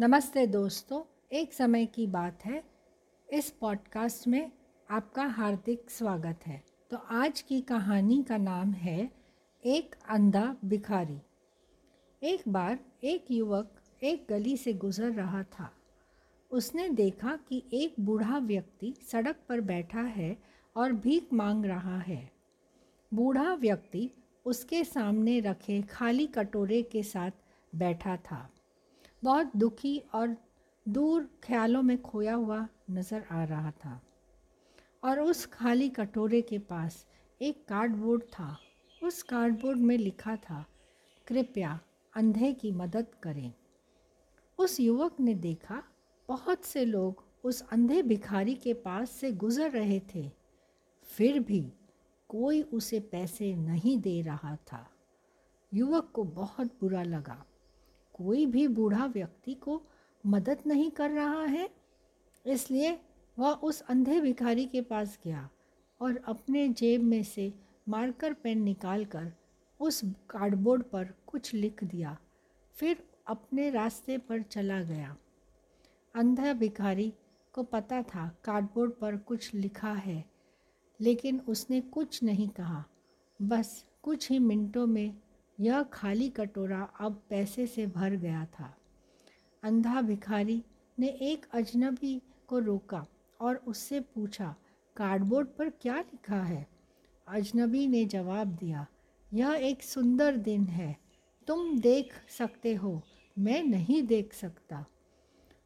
नमस्ते दोस्तों, एक समय की बात है। इस पॉडकास्ट में आपका हार्दिक स्वागत है। तो आज की कहानी का नाम है, एक अंधा भिखारी। एक बार एक युवक एक गली से गुज़र रहा था। उसने देखा कि एक बूढ़ा व्यक्ति सड़क पर बैठा है और भीख मांग रहा है। बूढ़ा व्यक्ति उसके सामने रखे खाली कटोरे के साथ बैठा था। बहुत दुखी और दूर ख्यालों में खोया हुआ नज़र आ रहा था। और उस खाली कटोरे के पास एक कार्डबोर्ड था। उस कार्डबोर्ड में लिखा था, कृपया अंधे की मदद करें। उस युवक ने देखा, बहुत से लोग उस अंधे भिखारी के पास से गुज़र रहे थे। फिर भी कोई उसे पैसे नहीं दे रहा था। युवक को बहुत बुरा लगा। कोई भी बूढ़ा व्यक्ति को मदद नहीं कर रहा है, इसलिए वह उस अंधे भिखारी के पास गया और अपने जेब में से मार्कर पेन निकाल कर उस कार्डबोर्ड पर कुछ लिख दिया, फिर अपने रास्ते पर चला गया। अंधा भिखारी को पता था कार्डबोर्ड पर कुछ लिखा है, लेकिन उसने कुछ नहीं कहा। बस कुछ ही मिनटों में यह खाली कटोरा अब पैसे से भर गया था। अंधा भिखारी ने एक अजनबी को रोका और उससे पूछा, कार्डबोर्ड पर क्या लिखा है? अजनबी ने जवाब दिया, यह एक सुंदर दिन है। तुम देख सकते हो, मैं नहीं देख सकता।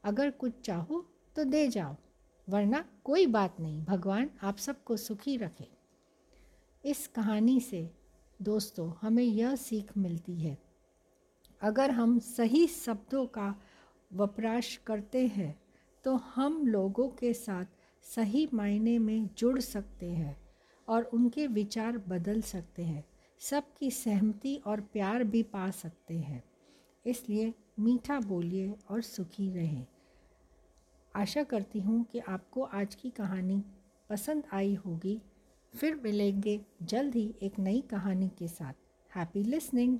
अगर कुछ चाहो तो दे जाओ, वरना कोई बात नहीं, भगवान आप सबको सुखी रखे। इस कहानी से दोस्तों, हमें यह सीख मिलती है। अगर हम सही शब्दों का वपराश करते हैं तो हम लोगों के साथ सही मायने में जुड़ सकते हैं और उनके विचार बदल सकते हैं। सबकी सहमति और प्यार भी पा सकते हैं। इसलिए मीठा बोलिए और सुखी रहें। आशा करती हूँ कि आपको आज की कहानी पसंद आई होगी। फिर मिलेंगे जल्द ही एक नई कहानी के साथ। Happy listening